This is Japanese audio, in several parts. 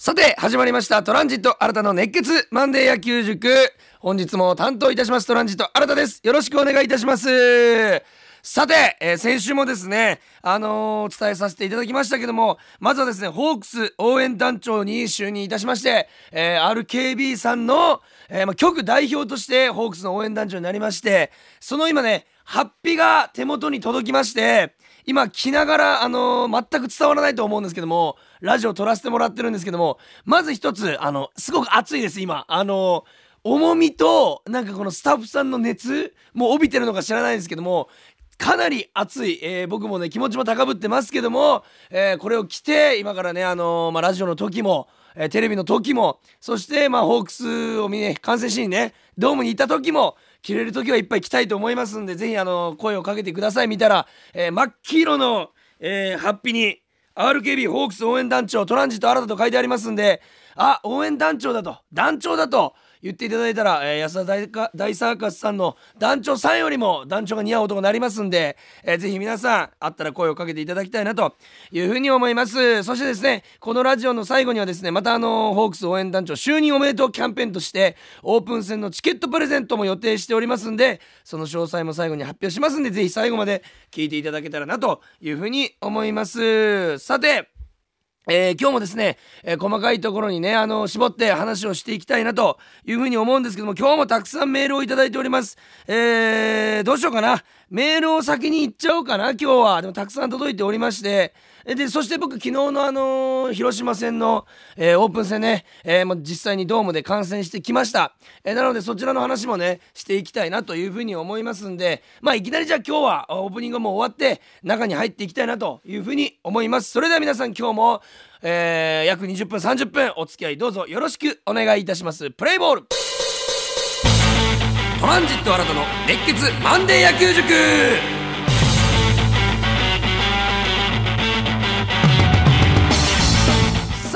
さて始まりました。トランジット新たの熱血マンデー野球塾。本日も担当いたします。トランジット新たです。よろしくお願いいたします。さて、えー先週もですね、あのーお伝えさせていただきましたけども、まずはですね、ホークス応援団長に就任いたしまして、えー RKB さんの、えま、局代表としてホークスの応援団長になりまして、その今ね、ハッピーが手元に届きまして、今着ながら、あの全く伝わらないと思うんですけども、ラジオ撮らせてもらってるんですけども、まず一つ、あの、すごく熱いです、今。あの重みと、なんかこのスタッフさんの熱、も帯びてるのか知らないんですけども、かなり熱い、えー僕もね気持ちも高ぶってますけども、えーこれを着て今からね、あのーまあ、ラジオの時も、えーテレビの時もそして、まあ、ホークスを見ね観戦しにねドームに行った時も着れる時はいっぱい着たいと思いますんでぜひ、あの声をかけてください見たら、え真っ黄色の、えハッピーに RKB ホークス応援団長トランジット新たと書いてありますんであ応援団長だと団長だと言っていただいたら、えー安田大か大サーカスさんの団長さんよりも団長が似合う男になりますんで、えーぜひ皆さんあったら声をかけていただきたいなというふうに思います。そしてですねこのラジオの最後にはですねまたあのホークス応援団長就任おめでとうキャンペーンとしてオープン戦のチケットプレゼントも予定しておりますんでその詳細も最後に発表しますんでぜひ最後まで聞いていただけたらなというふうに思います。さてえー今日もですね、えー細かいところにね、あの絞って話をしていきたいなというふうに思うんですけども、今日もたくさんメールをいただいております。えーどうしようかな。メールを先に言っちゃおうかな、今日は。でもたくさん届いておりまして、で、そして僕昨日のあの広島戦の、えーオープン戦ね、えーもう実際にドームで観戦してきました。えーなのでそちらの話もね、していきたいなというふうに思いますんで、まあいきなりじゃあ今日はオープニングも終わって、中に入っていきたいなというふうに思います。それでは皆さん今日も、えー約20分30分お付き合いどうぞよろしくお願いいたしますプレイボールトランジット新たの熱血マンデー野球塾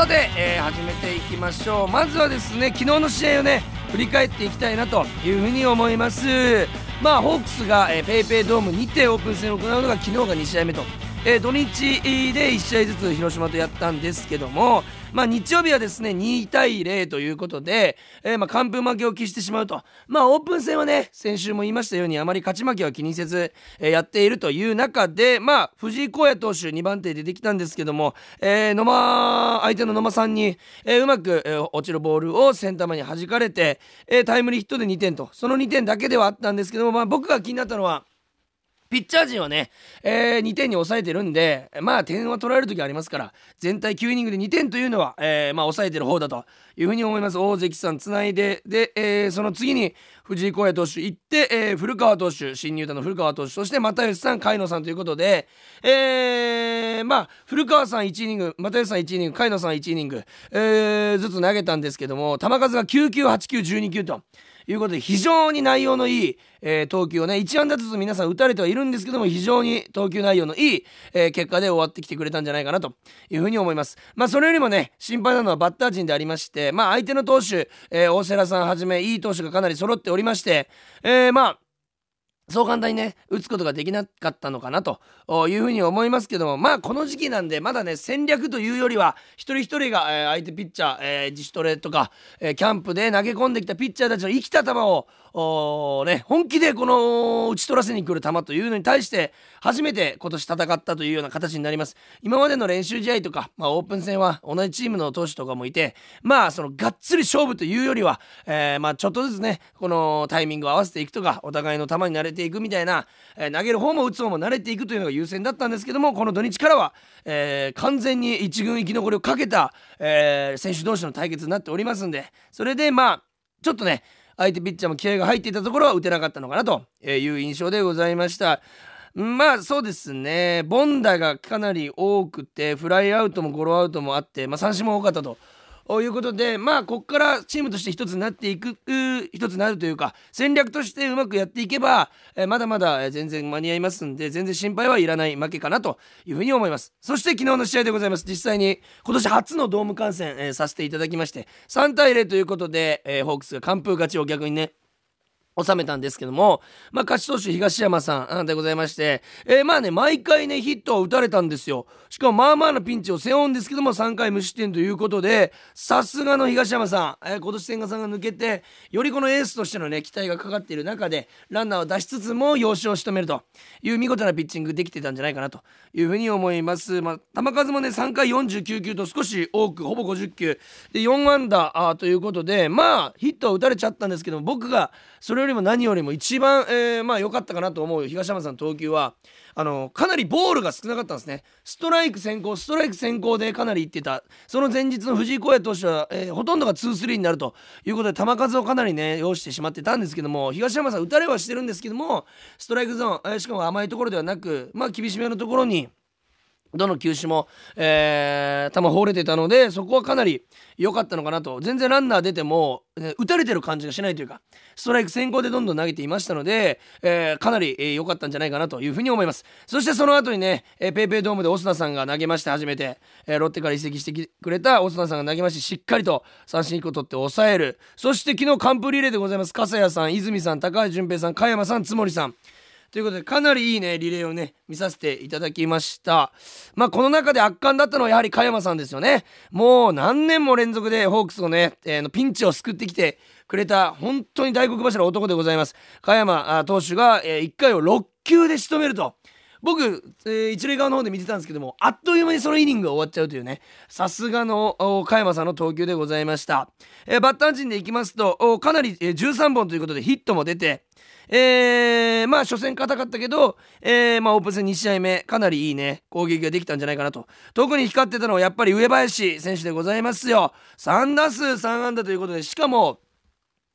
さて、えー始めていきましょう。まずはですね昨日の試合をね振り返っていきたいなというふうに思います。まあホークスが、えー、ペイペイドームにてオープン戦を行うのが昨日が2試合目と、えー土日で1試合ずつ広島とやったんですけどもまあ日曜日はですね2対0ということで、えーまあ完封負けを喫してしまうと。まあオープン戦はね先週も言いましたようにあまり勝ち負けは気にせず、えーやっているという中でまあ藤井荒野投手2番手出てきたんですけども、えー野間相手の野間さんに、えーうまく、えー落ちるボールをセンター前に弾かれて、えータイムリーヒットで2点と。その2点だけではあったんですけども、まあ、僕が気になったのはピッチャー陣はね、えー2点に抑えてるんで、まあ点は取られる時ありますから、全体9イニングで2点というのは、えーまあ抑えてる方だというふうに思います。大関さんつないで、で、えーその次に藤井荒野投手行って、えー古川投手、新入団の古川投手、そして又吉さん、海野さんということで、えーまあ古川さん1イニング、又吉さん1イニング、海野さん1イニング、えーずつ投げたんですけども、球数が9球、8球、12球と。いうことで非常に内容のいい、えー投球をね1安打ずつ皆さん打たれてはいるんですけども非常に投球内容のいい、えー結果で終わってきてくれたんじゃないかなというふうに思います。まあそれよりもね心配なのはバッター陣でありましてまあ相手の投手、えー大瀬良さんはじめいい投手がかなり揃っておりまして、えーまあそう簡単にね打つことができなかったのかなというふうに思いますけどもまあこの時期なんでまだね戦略というよりは一人一人が、えー相手ピッチャー、えー自主トレとか、えーキャンプで投げ込んできたピッチャーたちの生きた球をね、本気でこの打ち取らせに来る球というのに対して初めて今年戦ったというような形になります。今までの練習試合とか、まあ、オープン戦は同じチームの投手とかもいてまあそのがっつり勝負というよりは、えーまあちょっとずつねこのタイミングを合わせていくとかお互いの球に慣れていくみたいな、えー投げる方も打つ方も慣れていくというのが優先だったんですけどもこの土日からは、えー完全に一軍生き残りをかけた、え選手同士の対決になっておりますんでそれでまあちょっとね相手ピッチャーも気合が入っていたところは打てなかったのかなという印象でございました。まあそうですね、ボンダがかなり多くて、フライアウトもゴロアウトもあって、まあ、三振も多かったと。いうことで、まあ、ここからチームとして一つになっていく、一つになるというか、戦略としてうまくやっていけば、えまだまだ全然間に合いますんで、全然心配はいらない負けかなというふうに思います。そして昨日の試合でございます。実際に今年初のドーム観戦、えさせていただきまして、3対0ということで、えホークスが完封勝ちを逆にね、収めたんですけども、まあ、勝ち投手東山さんでございまして、えー、まあね、毎回ね、ヒットを打たれたんですよ。しかも、まあまあなピンチを背負うんですけども、3回無失点ということで、さすがの東山さん、えー、今年千賀さんが抜けて、よりこのエースとしてのね、期待がかかっている中で、ランナーを出しつつも、要所を仕留めるという見事なピッチングできてたんじゃないかなというふうに思います。まあ、球数もね、3回49球と少し多く、ほぼ50球。で、4安打あということで、まあ、ヒットは打たれちゃったんですけども、僕が、それよりも何よりも一番、えー、まあ良かったかなと思う東山さんの投球はあのかなりボールが少なかったんですね。ストライク先行ストライク先行でかなりいってた。その前日の藤井耕也投手は、えー、ほとんどが2-3になるということで球数をかなりね要してしまってたんですけども東山さん打たれはしてるんですけどもストライクゾーン、えー、しかも甘いところではなくまあ厳しめのところにどの球種も、えー、球放れてたのでそこはかなり良かったのかなと。全然ランナー出ても、打たれてる感じがしないというかストライク先行でどんどん投げていましたので、えー、かなり良、えー、かったんじゃないかなというふうに思います。そしてその後にね、えー、ペイペイドームでオスナさんが投げまして初めて、えー、ロッテから移籍してくれたオスナさんが投げましてしっかりと三振1個取って抑える。そして昨日完封リレーでございます。笠谷さん泉さん高橋純平さん加山さん津森さん。ということでかなりいいねリレーをね見させていただきました。まあこの中で圧巻だったのはやはり加山さんですよね。もう何年も連続でホークスをね、えー、のピンチを救ってきてくれた本当に大黒柱男でございます。加山投手が、えー、1回を6球で仕留めると。僕、えー、一塁側の方で見てたんですけどもあっという間にそのイニングが終わっちゃうというね。さすがの加山さんの投球でございました、えー、バッター陣でいきますとかなり、えー、13本ということでヒットも出てえー、まあ初戦硬かったけど、えー、まあオープン戦2試合目かなりいいね攻撃ができたんじゃないかなと。特に光ってたのはやっぱり上林選手でございますよ。3打数3安打ということでしかも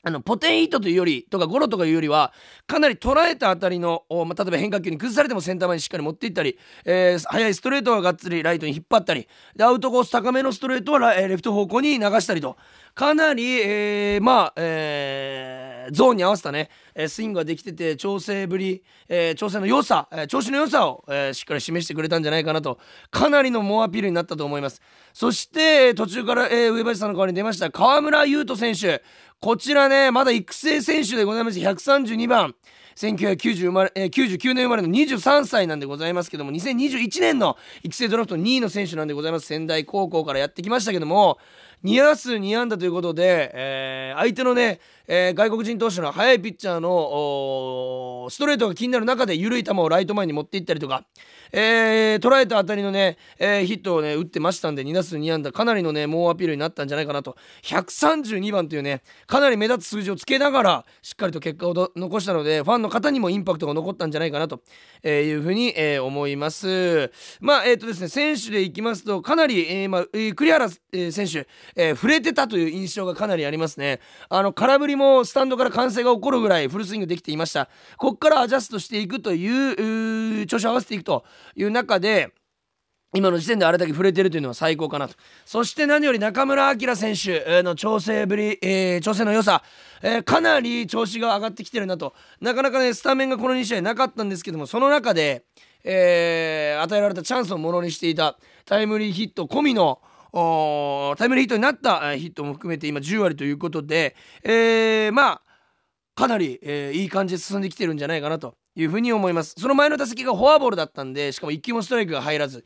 あのポテンヒットというよりとかゴロとかいうよりはかなり捉えた当たりの、まあ、例えば変化球に崩されてもセンター前にしっかり持っていったり、えー、速いストレートはがっつりライトに引っ張ったりでアウトコース高めのストレートはレフト方向に流したりと。かなり、えー、まあ、えー、ゾーンに合わせたねえスイングができてて調整ぶり、え、調整の良さ、え、調子の良さを、え、しっかり示してくれたんじゃないかなとかなりの猛アピールになったと思います。そして途中から、え、上林さんの代わりに出ました河村優斗選手。こちらねまだ育成選手でございます。132番1999、年生まれの23歳なんでございますけども2021年の育成ドラフト2位の選手なんでございます。仙台高校からやってきましたけども2打数2安打ということで、えー、相手のね、えー、外国人投手の速いピッチャーのストレートが気になる中で緩い球をライト前に持っていったりとか、えー、捉えた当たりのね、えー、ヒットをね打ってましたんで2打数2安打かなりのね猛アピールになったんじゃないかなと。132番というねかなり目立つ数字をつけながらしっかりと結果を残したのでファンの方にもインパクトが残ったんじゃないかなというふうに、え、思います。まあえっ、とですね選手でいきますとかなり、えまあ、栗原、え選手、え触れてたという印象がかなりありますね。あの空振りもスタンドから歓声が起こるぐらいフルスイングできていました。ここからアジャストしていくという調子を合わせていくという中で今の時点であれだけ触れてるというのは最高かなと。そして何より中村晃選手の調整ぶり、えー、調整の良さ、えー、かなり調子が上がってきてるなと。なかなかねスタメンがこの2試合なかったんですけどもその中で、えー、与えられたチャンスをものにしていたタイムリーヒット込みのタイムリーヒットになったヒットも含めて今10割ということで、えー、まあかなり、えー、いい感じで進んできてるんじゃないかなと。いうふうに思います。その前の打席がフォアボールだったんでしかも1球もストライクが入らず。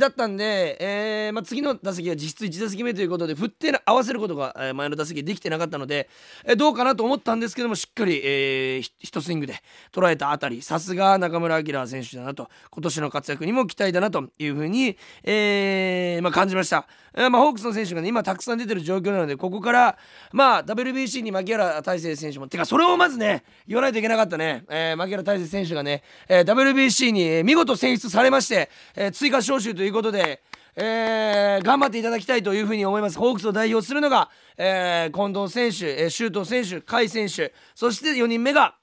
だったんで、えーまあ、次の打席は実質1打席目ということで振って合わせることが前の打席できてなかったので、えー、どうかなと思ったんですけどもしっかり、えー、一スイングで捉えたあたり。さすが中村晃選手だなと。今年の活躍にも期待だなというふうに、えーまあ、感じました、えーまあ、ホークスの選手が、ね、今たくさん出てる状況なのでここから、まあ、WBC に牧原大成選手もてかそれをまずね言わないといけなかったね、えー、牧原大成選手がね、えー、WBC に見事選出されまして、えー、追加招集ということで、えー、頑張っていただきたいというふうに思います。ホークスを代表するのが、えー、近藤選手、えー、周東選手、甲斐選手、そして4人目が、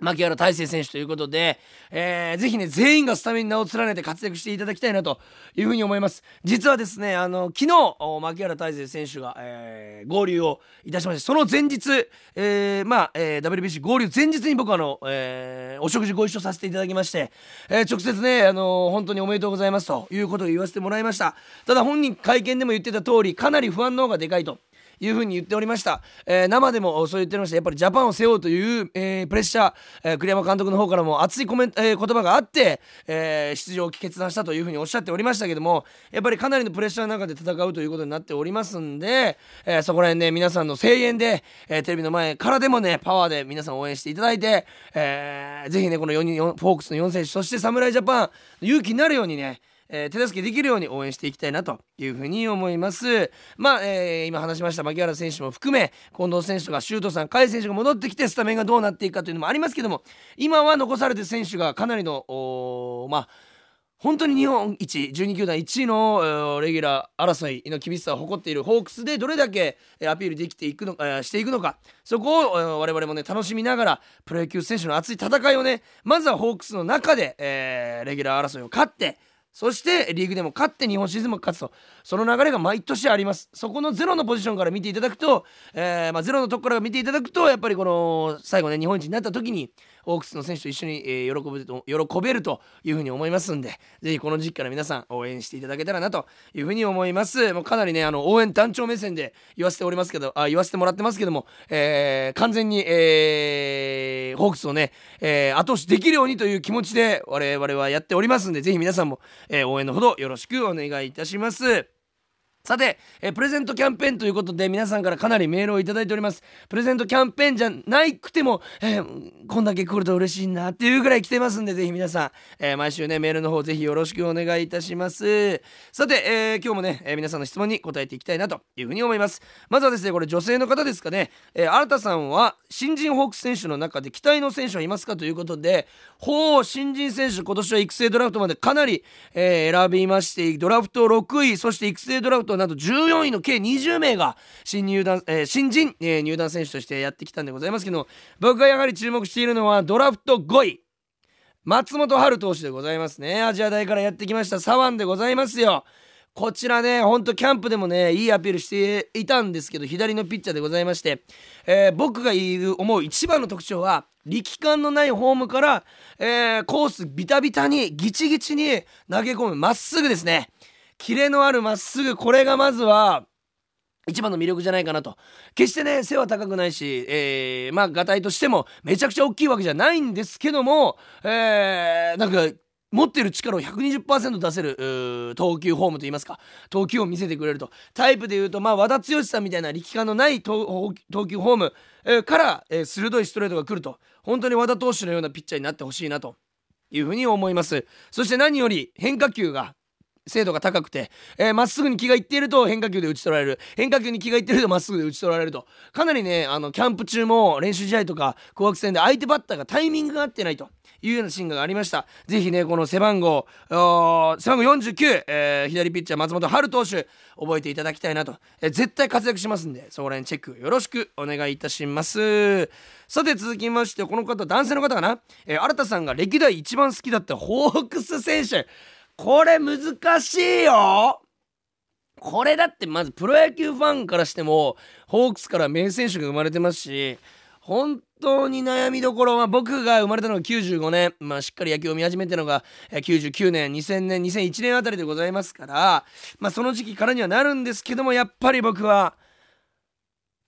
牧原大成選手ということで、えー、ぜひね、全員がスタメンに名を連ねて活躍していただきたいなというふうに思います。実はですね、あの、昨日、牧原大成選手が、えー、合流をいたしまして、その前日、えー、まあ、えー、WBC 合流前日に僕あの、えー、お食事ご一緒させていただきまして、えー、直接ね、あの本当におめでとうございますということを言わせてもらいました。ただ本人会見でも言ってた通り、かなり不安の方がでかいと。いうふうに言っておりました、えー、生でもそう言っておりました。やっぱりジャパンを背負うという、えー、プレッシャー、えー、栗山監督の方からも熱いコメント、えー、言葉があって、えー、出場を決断したというふうにおっしゃっておりましたけどもやっぱりかなりのプレッシャーの中で戦うということになっておりますんで、えー、そこら辺ね皆さんの声援で、えー、テレビの前からでもねパワーで皆さん応援していただいて、えー、ぜひねこの4人フォークスの4選手そして侍ジャパン勇気になるようにねえー、手助けできるように応援していきたいなというふうに思います。まあ、えー、今話しました牧原選手も含め近藤選手とか周東さん甲斐選手が戻ってきてスタメンがどうなっていくかというのもありますけども今は残されてる選手がかなりのまあ本当に日本一12球団1位のレギュラー争いの厳しさを誇っているホークスでどれだけアピールできていくのかしていくのかそこを我々もね楽しみながらプロ野球選手の熱い戦いをねまずはホークスの中で、えー、レギュラー争いを勝ってそしてリーグでも勝って日本シリーズも勝つと。その流れが毎年あります。そこのゼロのポジションから見ていただくと、えーまあ、ゼロのところから見ていただくとやっぱりこの最後ね日本一になった時にオークスの選手と一緒に、えー、喜ぶと喜べるというふうに思いますんでぜひこの時期から皆さん応援していただけたらなというふうに思いますもうかなりねあの応援団長目線で言わせておりますけどあ言わせてもらってますけども、えー、完全に、えー、ホークスをね、えー、後押しできるようにという気持ちで我々はやっておりますんでぜひ皆さんも、えー、応援のほどよろしくお願いいたします。さて、えプレゼントキャンペーンということで皆さんからかなりメールを頂いております。プレゼントキャンペーンじゃないくても、えー、こんだけ来ると嬉しいなっていうぐらい来てますんでぜひ皆さん、えー、毎週ねメールの方ぜひよろしくお願いいたします。さて、えー、今日もね、え皆さんの質問に答えていきたいなというふうに思います。まずはですねこれ女性の方ですかね、えー、新田さんは新人ホークス選手の中で期待の選手はいますかということでほう新人選手今年は育成ドラフトまでかなり、え選びましてドラフト6位そして育成ドラフトなど14位の計20名が新入団、えー、新人、えー、入団選手としてやってきたんでございますけど僕がやはり注目しているのはドラフト5位松本春投手でございますね。アジア大からやってきました左腕でございますよ。こちらねほんとキャンプでもねいいアピールしていたんですけど左のピッチャーでございまして、えー、僕が言う思う一番の特徴は力感のないフォームから、えー、コースビタビタにギチギチに投げ込むまっすぐですね。キレのあるまっすぐこれがまずは一番の魅力じゃないかなと。決してね背は高くないし、えー、まあがたいとしてもめちゃくちゃ大きいわけじゃないんですけども、えー、なんか持ってる力を120%出せる投球フォームといいますか投球を見せてくれると。タイプでいうとまあ和田剛さんみたいな力感のない投球フォーム、から、えー、鋭いストレートが来ると。本当に和田投手のようなピッチャーになってほしいなというふうに思います。そして何より変化球が精度が高くてま、えー、っすぐに気がいっていると変化球で打ち取られる。変化球に気がいっているとまっすぐで打ち取られると。かなりねあのキャンプ中も練習試合とか紅白戦で相手バッターがタイミングが合ってないと。いうようなシーンがありました。ぜひねこの背番号背番号49、えー、左ピッチャー松本春投手覚えていただきたいなと、えー、絶対活躍しますんでそこら辺チェックよろしくお願いいたします。さて続きましてこの方男性の方かな、えー、新田さんが歴代一番好きだったホークス選手。これ難しいよ。これだってまずプロ野球ファンからしてもホークスから名選手が生まれてますし本当に悩みどころは僕が生まれたのが95年、まあ、しっかり野球を見始めたのが99年2000年2001年あたりでございますから、まあ、その時期からにはなるんですけどもやっぱり僕は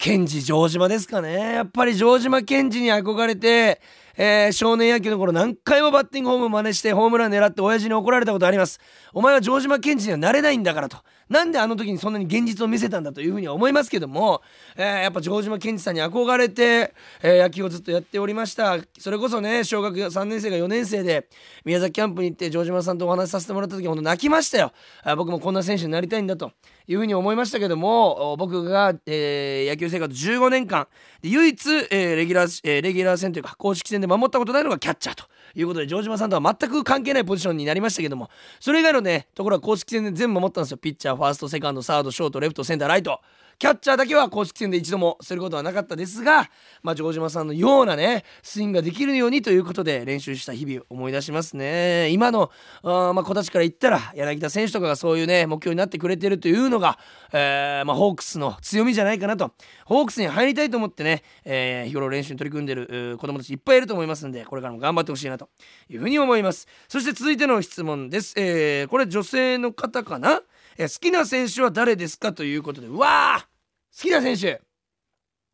ケンジ城島ですかねやっぱり城島ケンジに憧れてえー、少年野球の頃何回もバッティングホーム真似してホームラン狙って親父に怒られたことあります。お前は城島健治にはなれないんだからと。なんであの時にそんなに現実を見せたんだというふうには思いますけども、えー、やっぱ城島健治さんに憧れて、えー、野球をずっとやっておりました。それこそね、小学3年生が4年生で宮崎キャンプに行って城島さんとお話しさせてもらった時本当泣きましたよ。あ僕もこんな選手になりたいんだというふうに思いましたけども、僕が、えー、野球生活15年間、唯一、えー、レギュラー、えー、レギュラー戦というか公式戦で守ったことないのがキャッチャーということで城島さんとは全く関係ないポジションになりましたけどもそれ以外のねところは公式戦で全部守ったんですよ。ピッチャーファーストセカンドサードショートレフトセンターライト。キャッチャーだけは公式戦で一度もすることはなかったですが、まあ、城島さんのようなねスイングができるようにということで練習した日々を思い出しますね。今のあ、まあ、子たちから言ったら柳田選手とかがそういうね目標になってくれてるというのが、えーまあ、ホークスの強みじゃないかなと。ホークスに入りたいと思ってね、えー、日頃練習に取り組んでる子供たちいっぱいいると思いますんでこれからも頑張ってほしいなというふうに思います。そして続いての質問です、えー、これ女性の方かな、え、好きな選手は誰ですか？ということでうわー好きな選手。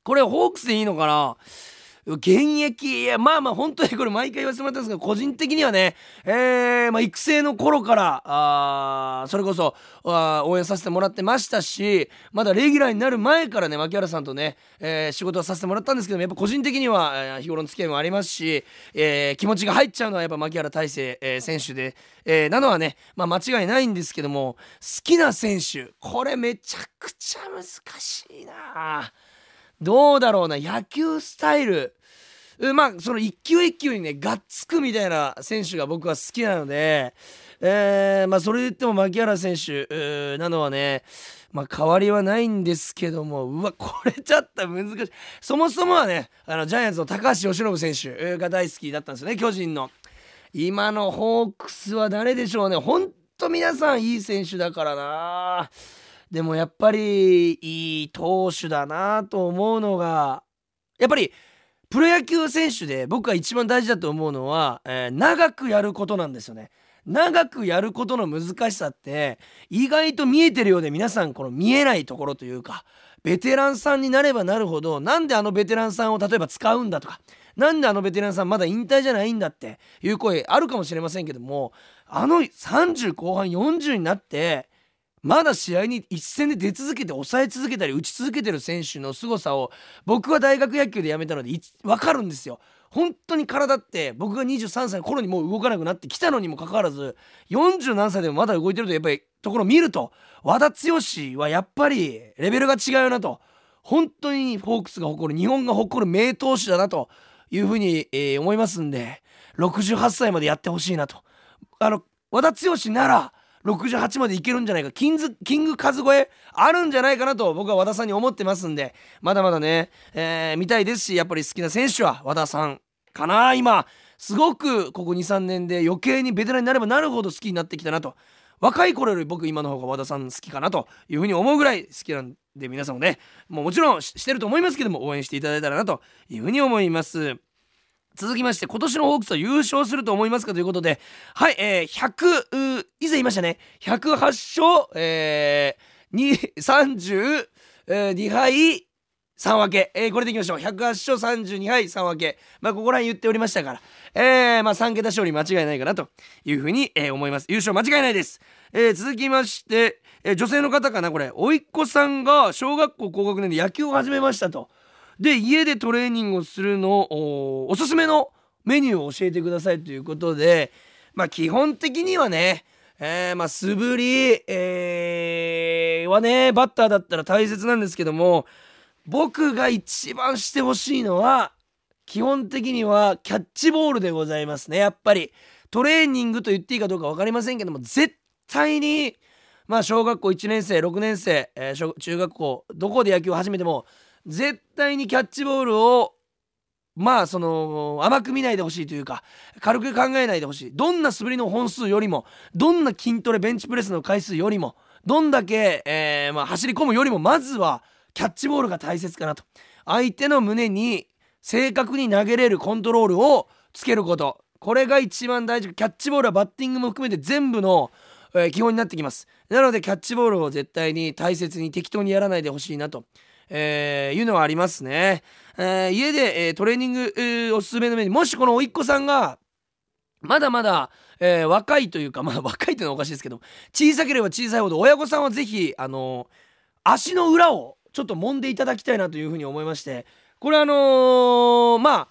これホークスでいいのかな？現役。いやまあまあ本当にこれ毎回言わせてもらったんですけど個人的にはね、えーまあ、育成の頃からあそれこそあ応援させてもらってましたしまだレギュラーになる前からね牧原さんとね、えー、仕事はさせてもらったんですけどもやっぱ個人的には、えー、日頃の付き合いもありますし、えー、気持ちが入っちゃうのはやっぱ牧原大成、えー、選手で、えー、なのはね、まあ、間違いないんですけども好きな選手これめちゃくちゃ難しいな。どうだろうな。野球スタイル。まあその一球一球にねがっつくみたいな選手が僕は好きなので、えー、まあそれで言っても牧原選手なのはねまあ変わりはないんですけどもうわこれちょっと難しい。そもそもはねあのジャイアンツの高橋由伸選手が大好きだったんですよね巨人の。今のホークスは誰でしょうね。ほんと皆さんいい選手だからな。でもやっぱりいい投手だなと思うのがやっぱりプロ野球選手で僕が一番大事だと思うのは、えー、長くやることなんですよね。長くやることの難しさって意外と見えてるようで皆さんこの見えないところというかベテランさんになればなるほどなんであのベテランさんを例えば使うんだとかなんであのベテランさんまだ引退じゃないんだっていう声あるかもしれませんけどもあの30後半40になってまだ試合に一戦で出続けて抑え続けたり打ち続けてる選手の凄さを僕は大学野球で辞めたので分かるんですよ。本当に体って僕が23歳の頃にもう動かなくなってきたのにもかかわらず40何歳でもまだ動いてるとやっぱりところ見ると和田剛はやっぱりレベルが違うなと本当にフォークスが誇る日本が誇る名投手だなというふうに、えー、思いますんで68歳までやってほしいなと。あの和田剛なら68までいけるんじゃないか。キンズキング数超えあるんじゃないかなと僕は和田さんに思ってますんで。まだまだね、えー、見たいですしやっぱり好きな選手は和田さんかな今。すごくここ23年で余計にベテランになればなるほど好きになってきたなと。若い頃より僕今の方が和田さん好きかなというふうに思うぐらい好きなんで皆さんもねもうもちろんしてると思いますけども応援していただいたらなというふうに思います。続きまして今年のホークスは優勝すると思いますかということではいえー、100以前言いましたね。108勝えー、32敗3分け、えー、これでいきましょう。108勝32敗3分け。まあここら辺言っておりましたから。えー、まあ3桁勝利間違いないかなというふうに、えー、思います。優勝間違いないです、えー、続きまして、えー、女性の方かなこれ。甥っ子さんが小学校高学年で野球を始めましたと。で家でトレーニングをするのおすすめのメニューを教えてくださいということでまあ基本的にはねえー、まあ素振り、えー、はねバッターだったら大切なんですけども僕が一番してほしいのは基本的にはキャッチボールでございますねやっぱり。トレーニングと言っていいかどうか分かりませんけども絶対にまあ小学校1年生6年生、えー、中学校どこで野球を始めても絶対にキャッチボールをまあその甘く見ないでほしいというか軽く考えないでほしい。どんな素振りの本数よりもどんな筋トレベンチプレスの回数よりもどんだけ、えー、まあ、走り込むよりもまずはキャッチボールが大切かなと。相手の胸に正確に投げれるコントロールをつけること。これが一番大事。キャッチボールはバッティングも含めて全部の、えー、基本になってきます。なのでキャッチボールを絶対に大切に適当にやらないでほしいなと。えー、いうのはありますね。えー、家で、えー、トレーニング、えー、おすすめのメニュー。もしこの甥っ子さんがまだまだ、えー、若いというかまあ若いっていうのはおかしいですけど小さければ小さいほど親御さんは是非あの足の裏をちょっと揉んでいただきたいなというふうに思いましてこれあのー、まあ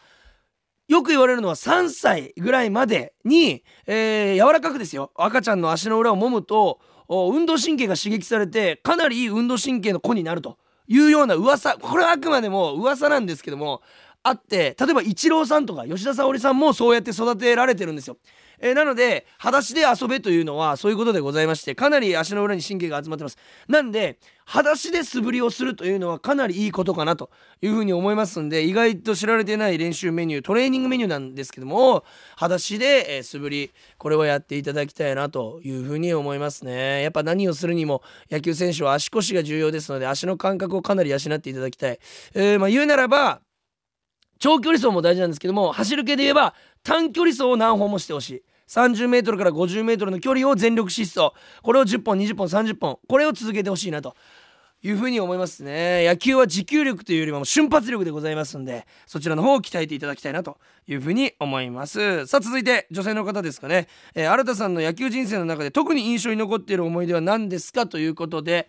よく言われるのは3歳ぐらいまでに、えー、柔らかくですよ。赤ちゃんの足の裏を揉むと運動神経が刺激されてかなりいい運動神経の子になると。いうような噂これはあくまでも噂なんですけどもあって例えばイチローさんとか吉田沙保里さんもそうやって育てられてるんですよ。えー、なので裸足で遊べというのはそういうことでございましてかなり足の裏に神経が集まってます。なんで裸足で素振りをするというのはかなりいいことかなというふうに思いますんで意外と知られてない練習メニュートレーニングメニューなんですけども裸足で、えー、素振りこれをやっていただきたいなというふうに思いますね。やっぱ何をするにも野球選手は足腰が重要ですので足の感覚をかなり養っていただきたい、えー、まあ、言うならば長距離走も大事なんですけども走る系で言えば短距離走を何本もしてほしい。30m から 50m の距離を全力疾走。これを10本20本30本これを続けてほしいなと。いうふうに思いますね。野球は持久力というよりも瞬発力でございますんでそちらの方を鍛えていただきたいなというふうに思います。さあ続いて女性の方ですかね、えー、新田さんの野球人生の中で特に印象に残っている思い出は何ですかということで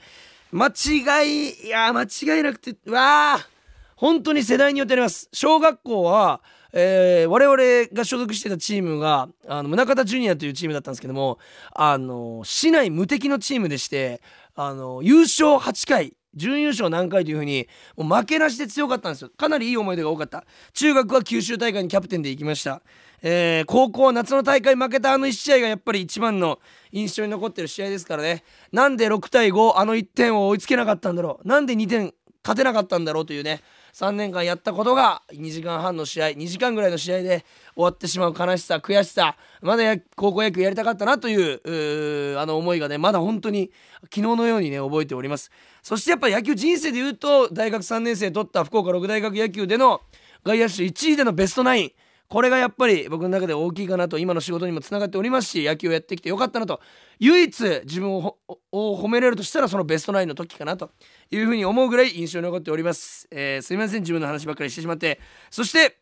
間違いいや間違いなくてわあ本当に世代によってあります。小学校はえー、我々が所属してたチームが宗像ジュニアというチームだったんですけどもあの市内無敵のチームでしてあの優勝8回準優勝何回というふうにもう負けなしで強かったんですよ。かなりいい思い出が多かった。中学は九州大会にキャプテンで行きました、えー、高校は夏の大会負けたあの1試合がやっぱり一番の印象に残ってる試合ですからね。なんで6対5あの1点を追いつけなかったんだろう。なんで2点勝てなかったんだろうというね3年間やったことが2時間半の試合2時間ぐらいの試合で終わってしまう悲しさ悔しさまだ高校野球やりたかったなというあの思いがねまだ本当に昨日のようにね覚えております。そしてやっぱ野球人生で言うと大学3年生取った福岡六大学野球での外野手1位でのベストナイン。これがやっぱり僕の中で大きいかなと今の仕事にもつながっておりますし野球をやってきてよかったなと。唯一自分を褒めれるとしたらそのベストナインの時かなというふうに思うぐらい印象に残っております、えー、すいません。自分の話ばっかりしてしまって。そして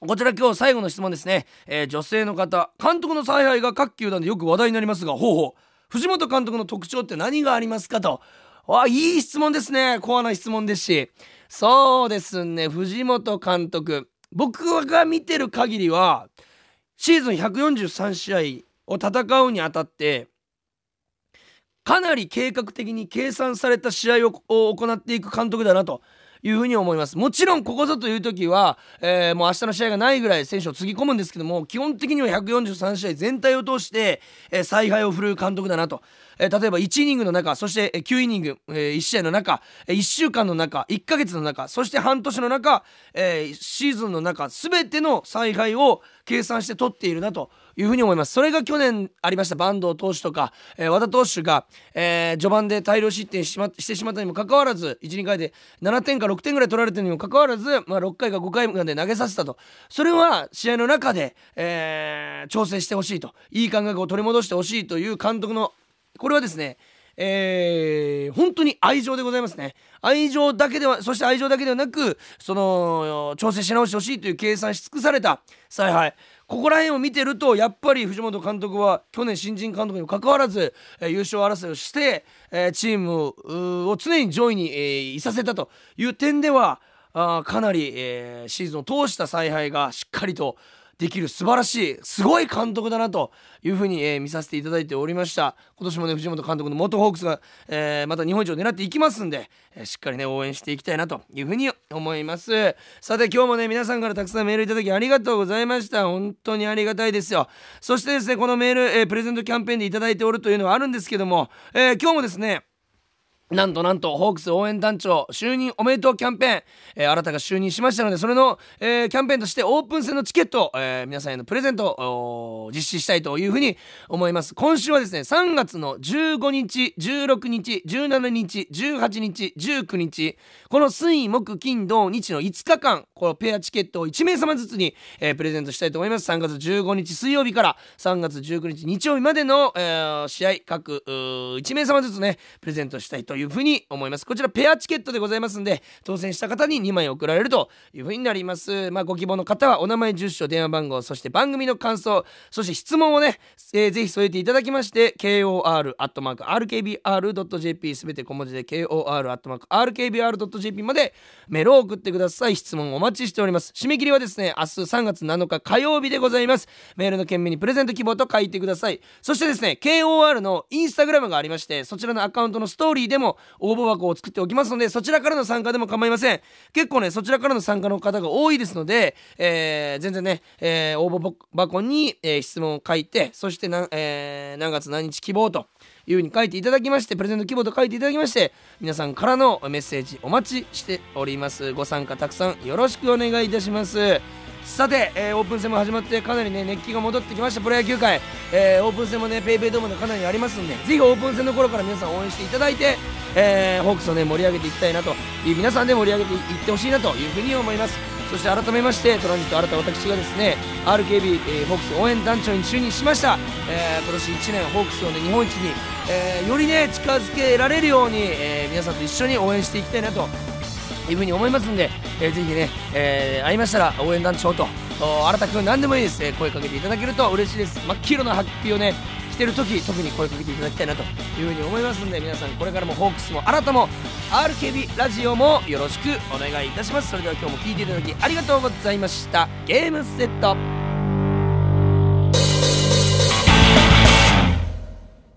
こちら今日最後の質問ですね、えー、女性の方。監督の采配が各球団でよく話題になりますがほうほう。藤本監督の特徴って何がありますかと。あいい質問ですね。コアな質問ですし。そうですね。藤本監督。僕が見てる限りはシーズン143試合を戦うにあたってかなり計画的に計算された試合を行っていく監督だなというふうに思います。もちろんここぞという時は、えー、もう明日の試合がないぐらい選手をつぎ込むんですけども基本的には143試合全体を通して、えー、采配を振るう監督だなとえー、例えば1イニングの中そして9イニング、えー、1試合の中1週間の中1ヶ月の中そして半年の中、えー、シーズンの中全ての采配を計算して取っているなというふうに思います。それが去年ありました坂東投手とか、えー、和田投手が、えー、序盤で大量失点し,、ま、してしまったにもかかわらず12回で7点か6点ぐらい取られてるにもかかわらず、まあ、6回か5回まで投げさせたと。それは試合の中で、えー、調整してほしいといい感覚を取り戻してほしいという監督のこれはですねえー、本当に愛情でございますね。愛情だけではそして愛情だけではなくその調整し直してほしいという計算し尽くされた采配。ここら辺を見てるとやっぱり藤本監督は去年新人監督にもかかわらず、えー、優勝争いをして、えー、チームを常に上位に、えー、いさせたという点ではあかなり、えー、シーズンを通した采配がしっかりとできる素晴らしいすごい監督だなというふうに、えー、見させていただいておりました。今年もね藤本監督の元ホークスが、えー、また日本一を狙っていきますんで、えー、しっかりね応援していきたいなというふうに思います。さて今日もね皆さんからたくさんメールいただきありがとうございました。本当にありがたいですよ。そしてですねこのメール、えプレゼントキャンペーンでいただいておるというのはあるんですけども、え今日もですねなんとなんと、ホークス応援団長就任おめでとうキャンペーン、えー、新たが就任しましたので、それの、えー、キャンペーンとしてオープン戦のチケット、えー、皆さんへのプレゼントを実施したいというふうに思います。今週はですね、3月の15日、16日、17日、18日、19日、この水、木、金、土、日の5日間、このペアチケットを1名様ずつに、えー、プレゼントしたいと思います。3月15日水曜日から3月19日日曜日までの、えー、試合、各1名様ずつね、プレゼントしたいというふうに思います。こちらペアチケットでございますんで当選した方に2枚送られるというふうになります。まあご希望の方はお名前住所電話番号そして番組の感想そして質問をね、えー、ぜひ添えていただきまして kor.rkbr.jp すべて小文字で kor.rkbr.jp までメールを送ってください。質問お待ちしております。締め切りはですね明日3月7日火曜日でございます。メールの件名にプレゼント希望と書いてください。そしてですね KOR のインスタグラムがありましてそちらのアカウントのストーリーでも応募箱を作っておきますのでそちらからの参加でも構いません。結構ねそちらからの参加の方が多いですので、えー、全然ね、えー、応募箱に、えー、質問を書いてそしてな、えー、何月何日希望というふうに書いていただきましてプレゼント希望と書いていただきまして皆さんからのメッセージお待ちしております。ご参加たくさんよろしくお願いいたします。さて、えー、オープン戦も始まってかなりね熱気が戻ってきました。プロ野球界、えー、オープン戦もね PayPay ドームでかなりありますんでぜひオープン戦の頃から皆さん応援していただいて、えー、ホークスをね盛り上げていきたいなという皆さんで盛り上げていってほしいなというふうに思います。そして改めましてトランジット新た私がですね RKB、えー、ホークス応援団長に就任しました、えー、今年1年ホークスを、ね、日本一に、えー、よりね近づけられるように、えー、皆さんと一緒に応援していきたいなというふうに思いますんで、えー、ぜひね、えー、会いましたら応援団長と新田君何でもいいです、えー、声かけていただけると嬉しいです。真っ黄色なハッピーをね着てる時特に声かけていただきたいなというふうに思いますので皆さんこれからもホークスも新たも RKB ラジオもよろしくお願いいたします。それでは今日も聴いていただきありがとうございました。ゲームセット。